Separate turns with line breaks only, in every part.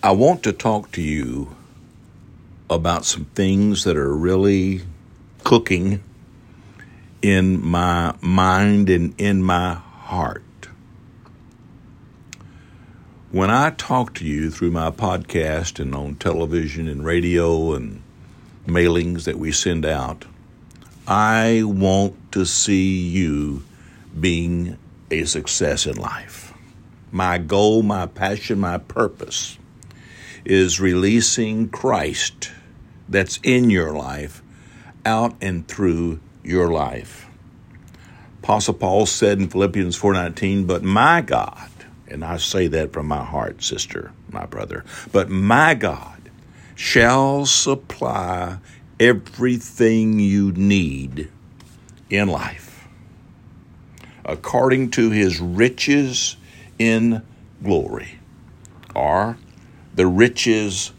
I want to talk to you about some things that are really cooking in my mind and in my heart. When I talk to you through my podcast and on television and radio and mailings that we send out, I want to see you being a success in life. My goal, my passion, my purpose is releasing Christ that's in your life out and through your life. Apostle Paul said in Philippians 4:19, "But my God and I say that from my heart, sister, my brother. But my God shall supply everything you need in life according to his riches in glory, or the riches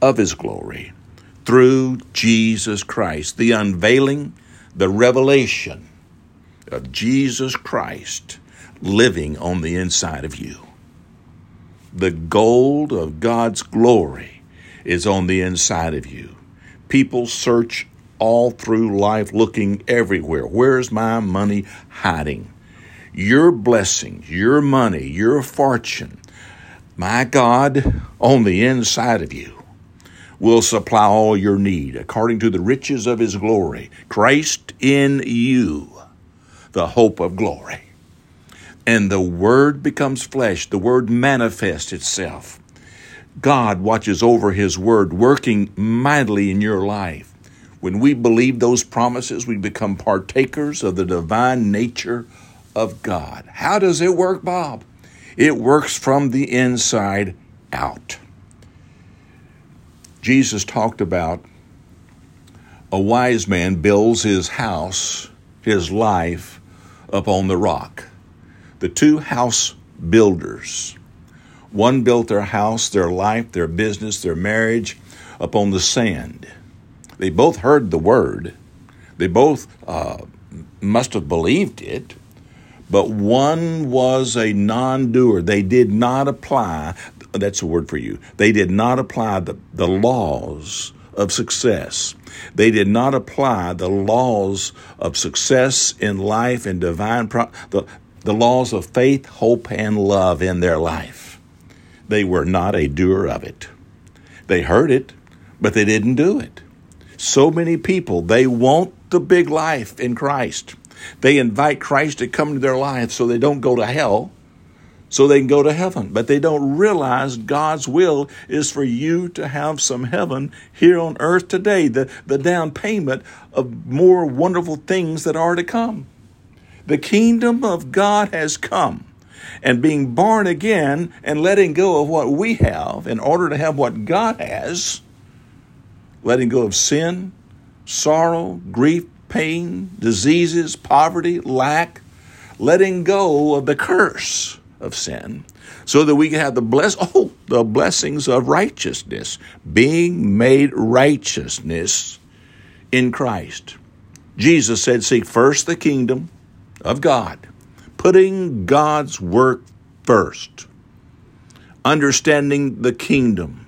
of his glory through Jesus Christ, the unveiling, the revelation of Jesus Christ living on the inside of you. The gold of God's glory is on the inside of you. People search all through life looking everywhere. Where's my money hiding? Your blessings, your money, your fortune, my God, on the inside of you will supply all your need according to the riches of his glory. Christ in you, the hope of glory and the Word becomes flesh. The Word manifests itself. God watches over His Word, working mightily in your life. When we believe those promises, we become partakers of the divine nature of God. How does it work, Bob? It works from the inside out. Jesus talked about a wise man builds his house, his life, upon the rock the two house builders. One built their house, their life, their business, their marriage upon the sand. They both heard the word. They both uh, must have believed it, but one was a non doer. They did not apply, that's a word for you, they did not apply the, the laws of success. They did not apply the laws of success in life and divine pro- the, the laws of faith, hope, and love in their life. They were not a doer of it. They heard it, but they didn't do it. So many people, they want the big life in Christ. They invite Christ to come to their life so they don't go to hell, so they can go to heaven. But they don't realize God's will is for you to have some heaven here on earth today, the, the down payment of more wonderful things that are to come. The kingdom of God has come. And being born again and letting go of what we have in order to have what God has, letting go of sin, sorrow, grief, pain, diseases, poverty, lack, letting go of the curse of sin, so that we can have the bless oh the blessings of righteousness, being made righteousness in Christ. Jesus said, Seek first the kingdom of God, putting God's work first, understanding the kingdom.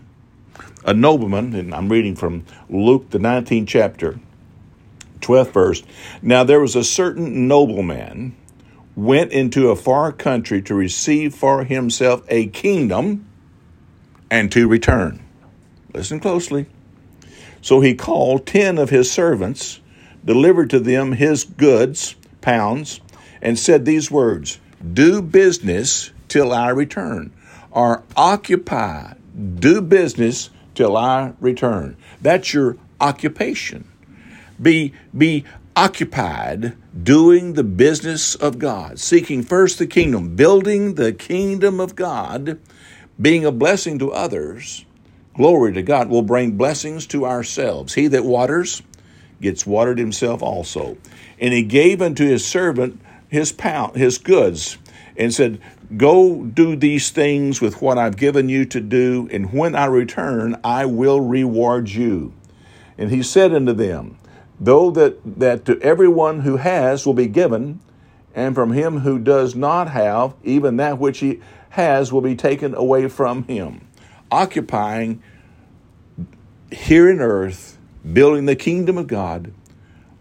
A nobleman, and I'm reading from Luke, the 19th chapter, 12th verse. Now there was a certain nobleman went into a far country to receive for himself a kingdom and to return. Listen closely. So he called ten of his servants, delivered to them his goods, pounds, and said these words Do business till I return, or occupy, do business till I return. That's your occupation. Be, be occupied doing the business of God, seeking first the kingdom, building the kingdom of God, being a blessing to others. Glory to God will bring blessings to ourselves. He that waters gets watered himself also. And he gave unto his servant his pound, his goods, and said, Go do these things with what I've given you to do, and when I return, I will reward you. And he said unto them, Though that, that to everyone who has will be given, and from him who does not have, even that which he has will be taken away from him. occupying here in earth, building the kingdom of God,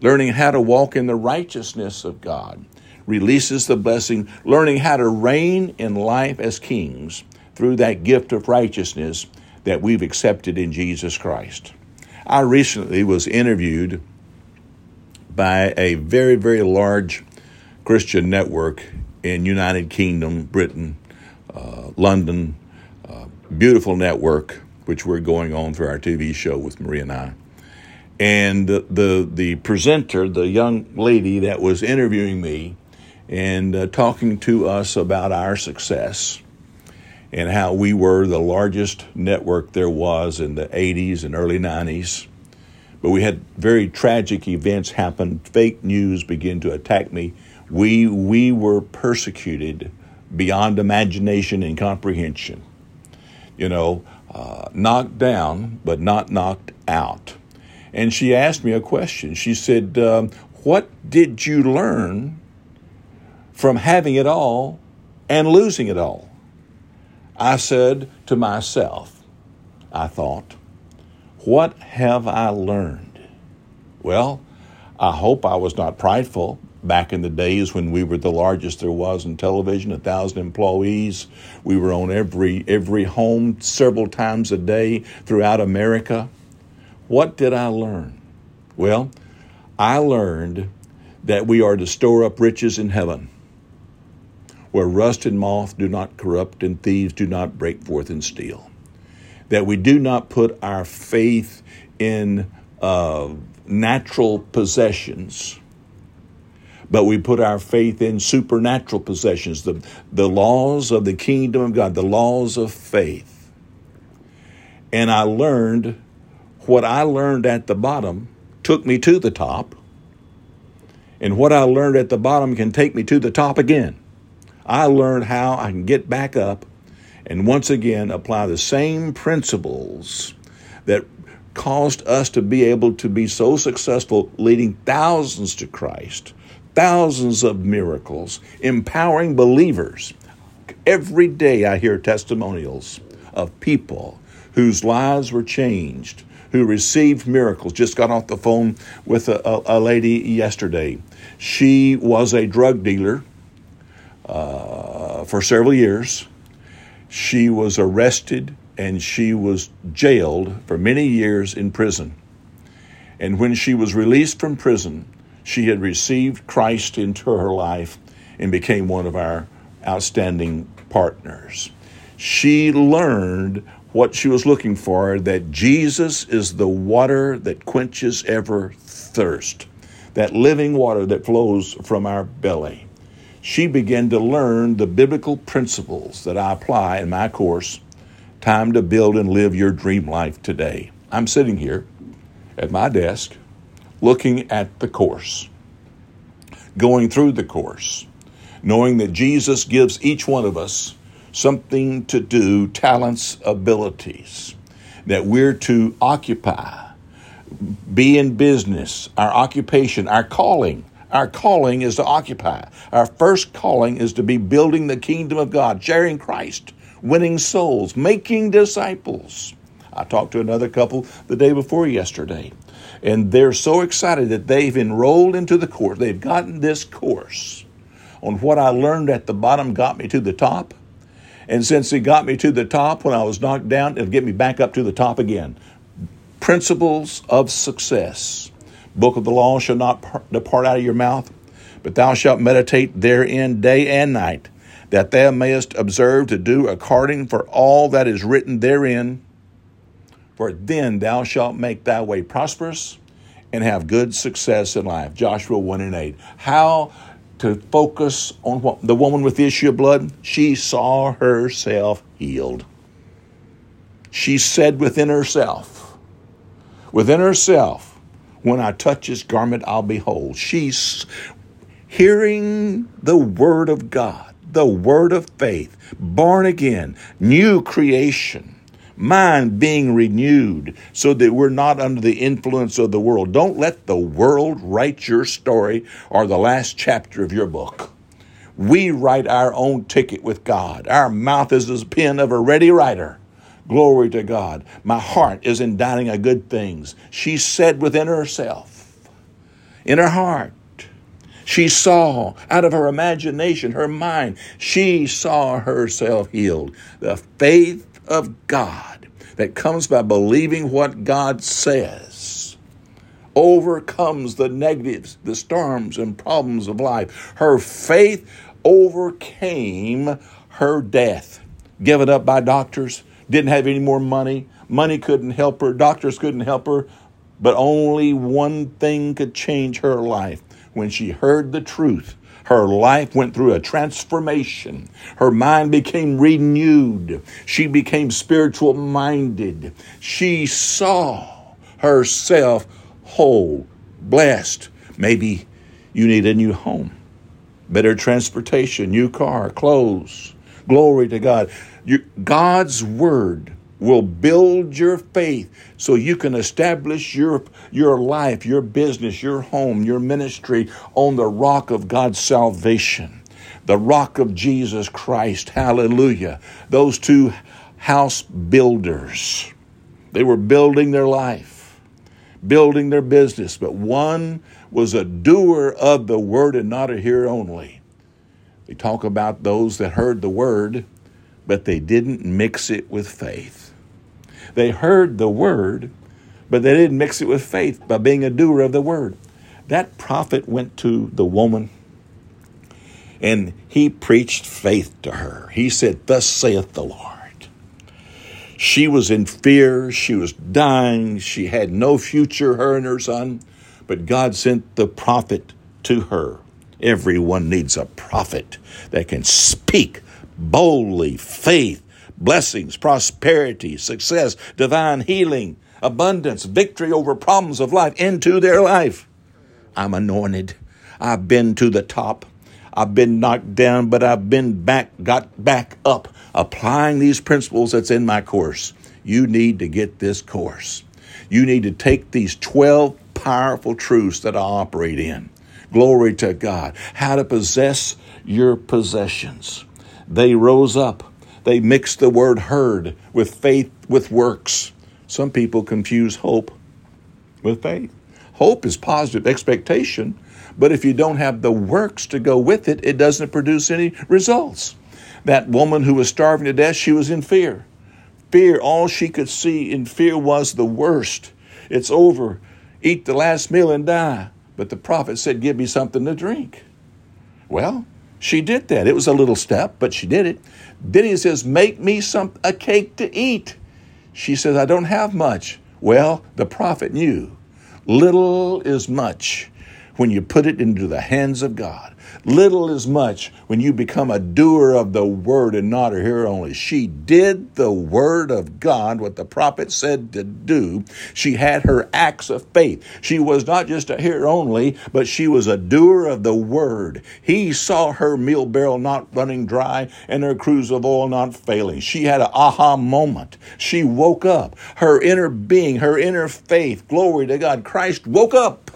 learning how to walk in the righteousness of God, releases the blessing, learning how to reign in life as kings through that gift of righteousness that we've accepted in Jesus Christ. I recently was interviewed by a very, very large Christian network in United Kingdom, Britain, uh, London, uh, beautiful network, which we're going on through our TV show with Maria and I. And the, the, the presenter, the young lady that was interviewing me and uh, talking to us about our success and how we were the largest network there was in the 80s and early 90s. But we had very tragic events happen. Fake news began to attack me. We, we were persecuted beyond imagination and comprehension. You know, uh, knocked down, but not knocked out. And she asked me a question. She said, um, What did you learn from having it all and losing it all? I said to myself, I thought, What have I learned? Well, I hope I was not prideful back in the days when we were the largest there was in television, a thousand employees. We were on every every home several times a day throughout America. What did I learn? Well, I learned that we are to store up riches in heaven, where rust and moth do not corrupt and thieves do not break forth and steal. That we do not put our faith in uh, natural possessions but we put our faith in supernatural possessions, the, the laws of the kingdom of God, the laws of faith. And I learned what I learned at the bottom took me to the top, and what I learned at the bottom can take me to the top again. I learned how I can get back up and once again apply the same principles that caused us to be able to be so successful, leading thousands to Christ thousands of miracles, empowering believers. Every day I hear testimonials of people whose lives were changed, who received miracles. Just got off the phone with a, a, a lady yesterday. She was a drug dealer uh, for several years. She was arrested and she was jailed for many years in prison. And when she was released from prison, she had received Christ into her life and became one of our outstanding partners. She learned what she was looking for that Jesus is the water that quenches ever thirst, that living water that flows from our belly. She began to learn the biblical principles that I apply in my course, Time to Build and Live Your Dream Life Today. I'm sitting here at my desk looking at the course, going through the course, knowing that Jesus gives each one of us something to do, talents, abilities, that we're to occupy, be in business, our occupation, our calling. Our calling is to occupy. Our first calling is to be building the kingdom of God, sharing Christ, winning souls, making disciples. I talked to another couple the day before yesterday and they're so excited that they've enrolled into the course. They've gotten this course on what I learned at the bottom got me to the top. And since it got me to the top when I was knocked down, it'll get me back up to the top again. Principles of success. Book of the law shall not depart out of your mouth, but thou shalt meditate therein day and night, that thou mayest observe to do according for all that is written therein for then thou shalt make thy way prosperous and have good success in life. Joshua 1 and 8. How to focus on what the woman with the issue of blood, she saw herself healed. She said within herself, within herself, when I touch his garment, I'll be whole. She's hearing the word of God, the word of faith, born again, new creation mind being renewed so that we're not under the influence of the world. Don't let the world write your story or the last chapter of your book. We write our own ticket with God. Our mouth is the pen of a ready writer. Glory to God. My heart is inditing of good things. She said within herself, in her heart, she saw out of her imagination, her mind, she saw herself healed. The faith of God that comes by believing what God says overcomes the negatives, the storms and problems of life. Her faith overcame her death. Given up by doctors, didn't have any more money. Money couldn't help her, doctors couldn't help her, but only one thing could change her life. When she heard the truth, her life went through a transformation. Her mind became renewed. She became spiritual minded. She saw herself whole, blessed. Maybe you need a new home, better transportation, new car, clothes. Glory to God. God's word will build your faith so you can establish your, your life, your business, your home, your ministry on the rock of God's salvation, the rock of Jesus Christ. Hallelujah. Those two house builders, they were building their life, building their business, but one was a doer of the word and not a hearer only. They talk about those that heard the word, but they didn't mix it with faith. They heard the word, but they didn't mix it with faith by being a doer of the word. That prophet went to the woman and he preached faith to her. He said, Thus saith the Lord. She was in fear. She was dying. She had no future, her and her son. But God sent the prophet to her. Everyone needs a prophet that can speak boldly faith blessings, prosperity, success, divine healing, abundance, victory over problems of life into their life. I'm anointed. I've been to the top. I've been knocked down, but I've been back, got back up, applying these principles that's in my course. You need to get this course. You need to take these 12 powerful truths that I operate in. Glory to God. How to possess your possessions. They rose up they mixed the word heard with faith with works. Some people confuse hope with faith. Hope is positive expectation, but if you don't have the works to go with it, it doesn't produce any results. That woman who was starving to death, she was in fear. Fear, all she could see in fear was the worst. It's over. Eat the last meal and die. But the prophet said, Give me something to drink. Well, she did that. It was a little step, but she did it. Then he says, Make me some a cake to eat. She says, I don't have much. Well, the prophet knew little is much when you put it into the hands of God. Little is much when you become a doer of the word and not a hearer only. She did the word of God, what the prophet said to do. She had her acts of faith. She was not just a hearer only, but she was a doer of the word. He saw her meal barrel not running dry and her cruse of oil not failing. She had an aha moment. She woke up. Her inner being, her inner faith, glory to God. Christ woke up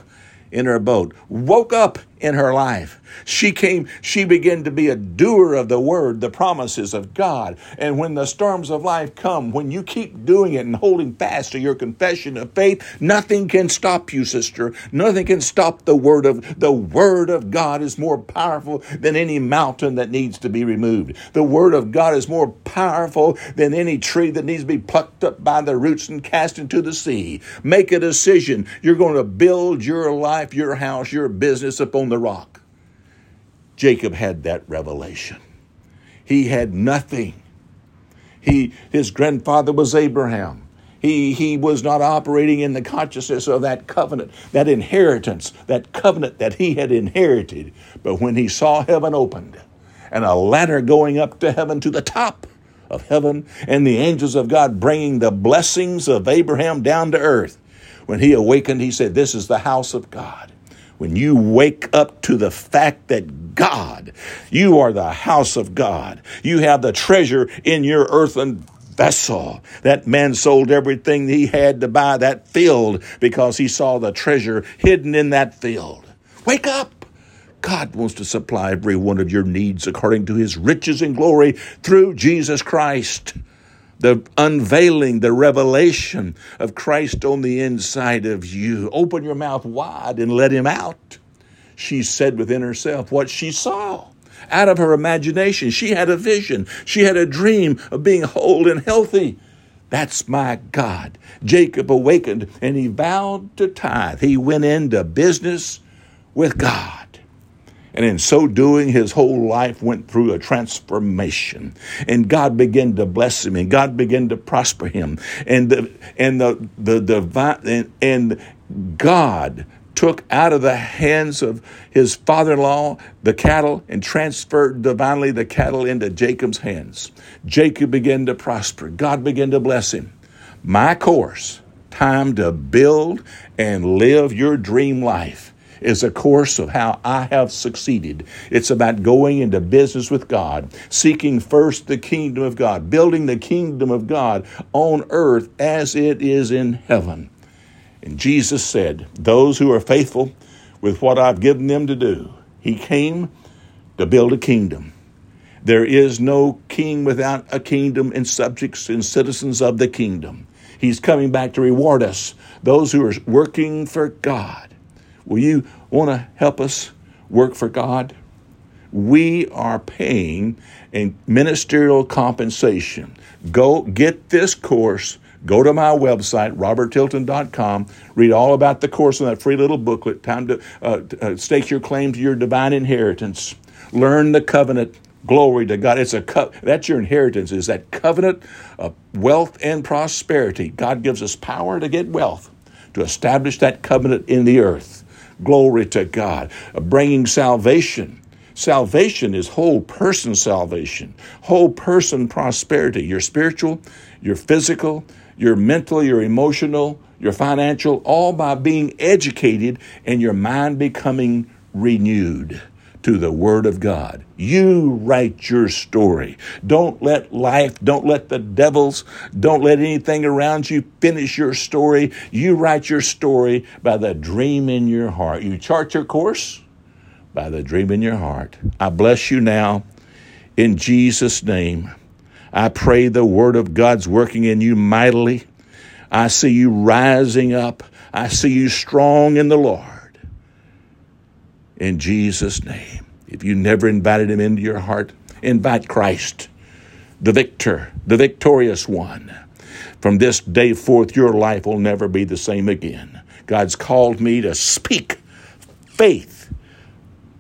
in her boat, woke up in her life. She came, she began to be a doer of the word, the promises of God. And when the storms of life come, when you keep doing it and holding fast to your confession of faith, nothing can stop you, sister. Nothing can stop the word of the word of God is more powerful than any mountain that needs to be removed. The word of God is more powerful than any tree that needs to be plucked up by the roots and cast into the sea. Make a decision. You're going to build your life, your house, your business upon the rock. Jacob had that revelation. He had nothing. He, his grandfather was Abraham. He, he was not operating in the consciousness of that covenant, that inheritance, that covenant that he had inherited. But when he saw heaven opened and a ladder going up to heaven to the top of heaven, and the angels of God bringing the blessings of Abraham down to earth, when he awakened, he said, This is the house of God when you wake up to the fact that God, you are the house of God, you have the treasure in your earthen vessel. That man sold everything he had to buy that field because he saw the treasure hidden in that field. Wake up! God wants to supply every one of your needs according to his riches and glory through Jesus Christ. The unveiling, the revelation of Christ on the inside of you. Open your mouth wide and let him out. She said within herself what she saw out of her imagination. She had a vision, she had a dream of being whole and healthy. That's my God. Jacob awakened and he vowed to tithe. He went into business with God. And in so doing, his whole life went through a transformation. And God began to bless him, and God began to prosper him. And the and the the divine and, and God took out of the hands of his father-in-law the cattle and transferred divinely the cattle into Jacob's hands. Jacob began to prosper. God began to bless him. My course, time to build and live your dream life is a course of how I have succeeded. It's about going into business with God, seeking first the kingdom of God, building the kingdom of God on earth as it is in heaven. And Jesus said, Those who are faithful with what I've given them to do, He came to build a kingdom. There is no king without a kingdom and subjects and citizens of the kingdom. He's coming back to reward us, those who are working for God. Will you want to help us work for God? We are paying a ministerial compensation. Go get this course. Go to my website, roberttilton.com. Read all about the course in that free little booklet. Time to uh, uh, stake your claim to your divine inheritance. Learn the covenant. Glory to God. It's a co- that's your inheritance. Is that covenant of wealth and prosperity? God gives us power to get wealth, to establish that covenant in the earth. Glory to God. Bringing salvation. Salvation is whole person salvation, whole person prosperity. Your spiritual, your physical, your mental, your emotional, your financial, all by being educated and your mind becoming renewed to the Word of God. You write your story. Don't let life, don't let the devils, don't let anything around you finish your story. You write your story by the dream in your heart. You chart your course by the dream in your heart. I bless you now in Jesus' name. I pray the Word of God's working in you mightily. I see you rising up. I see you strong in the Lord in Jesus' name. If you never invited him into your heart, invite Christ, the victor, the victorious one. From this day forth, your life will never be the same again. God's called me to speak faith,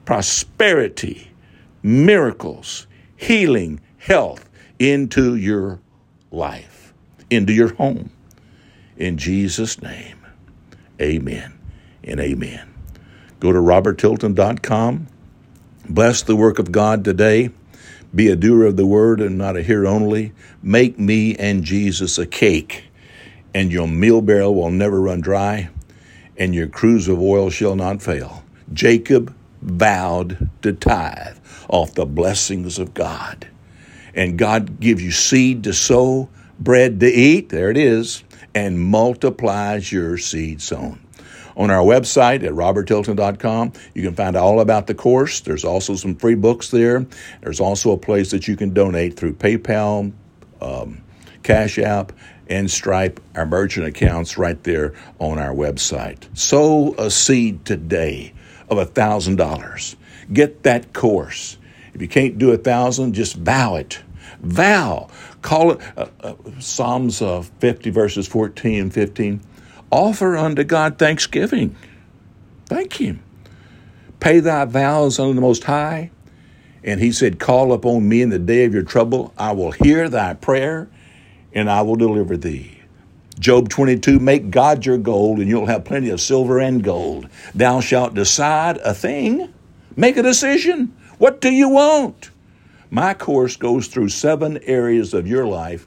prosperity, miracles, healing, health into your life, into your home. In Jesus' name, amen and amen. Go to roberttilton.com. Bless the work of God today. Be a doer of the word and not a hearer only. Make me and Jesus a cake, and your meal barrel will never run dry, and your cruse of oil shall not fail. Jacob vowed to tithe off the blessings of God. And God gives you seed to sow, bread to eat, there it is, and multiplies your seed sown on our website at roberttilton.com. You can find out all about the course. There's also some free books there. There's also a place that you can donate through PayPal, um, Cash App, and Stripe, our merchant accounts right there on our website. Sow a seed today of a $1,000. Get that course. If you can't do a thousand, just vow it. Vow. Call it uh, uh, Psalms uh, 50, verses 14 and 15 Offer unto God thanksgiving. Thank Him. Pay thy vows unto the Most High. And He said, Call upon me in the day of your trouble. I will hear thy prayer and I will deliver thee. Job 22, make God your gold, and you'll have plenty of silver and gold. Thou shalt decide a thing, make a decision. What do you want? My course goes through seven areas of your life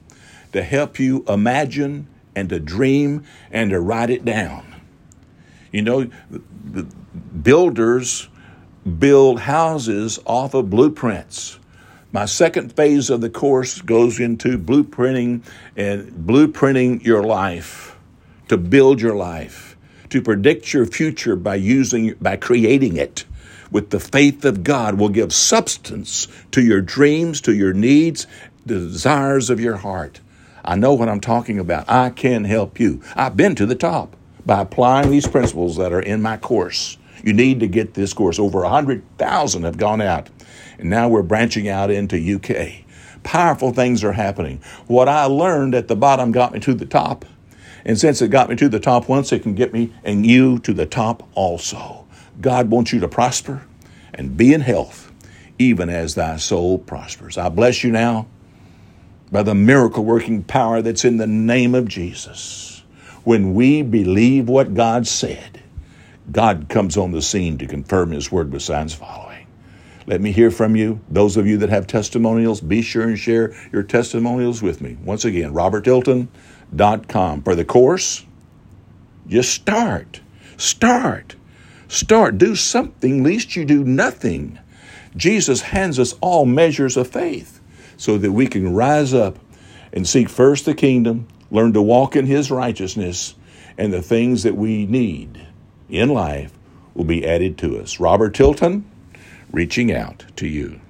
to help you imagine and to dream and to write it down. You know, builders build houses off of blueprints. My second phase of the course goes into blueprinting and blueprinting your life, to build your life, to predict your future by using by creating it. With the faith of God will give substance to your dreams, to your needs, the desires of your heart. I know what I'm talking about. I can help you. I've been to the top by applying these principles that are in my course. You need to get this course. Over 100,000 have gone out, and now we're branching out into UK. Powerful things are happening. What I learned at the bottom got me to the top. And since it got me to the top once, it can get me and you to the top also. God wants you to prosper and be in health, even as thy soul prospers. I bless you now by the miracle working power that's in the name of Jesus. When we believe what God said, God comes on the scene to confirm His word with signs following. Let me hear from you. Those of you that have testimonials, be sure and share your testimonials with me. Once again, Robert Tilton com for the course. Just start. Start. Start. Do something, least you do nothing. Jesus hands us all measures of faith so that we can rise up and seek first the kingdom, learn to walk in his righteousness, and the things that we need in life will be added to us. Robert Tilton, reaching out to you.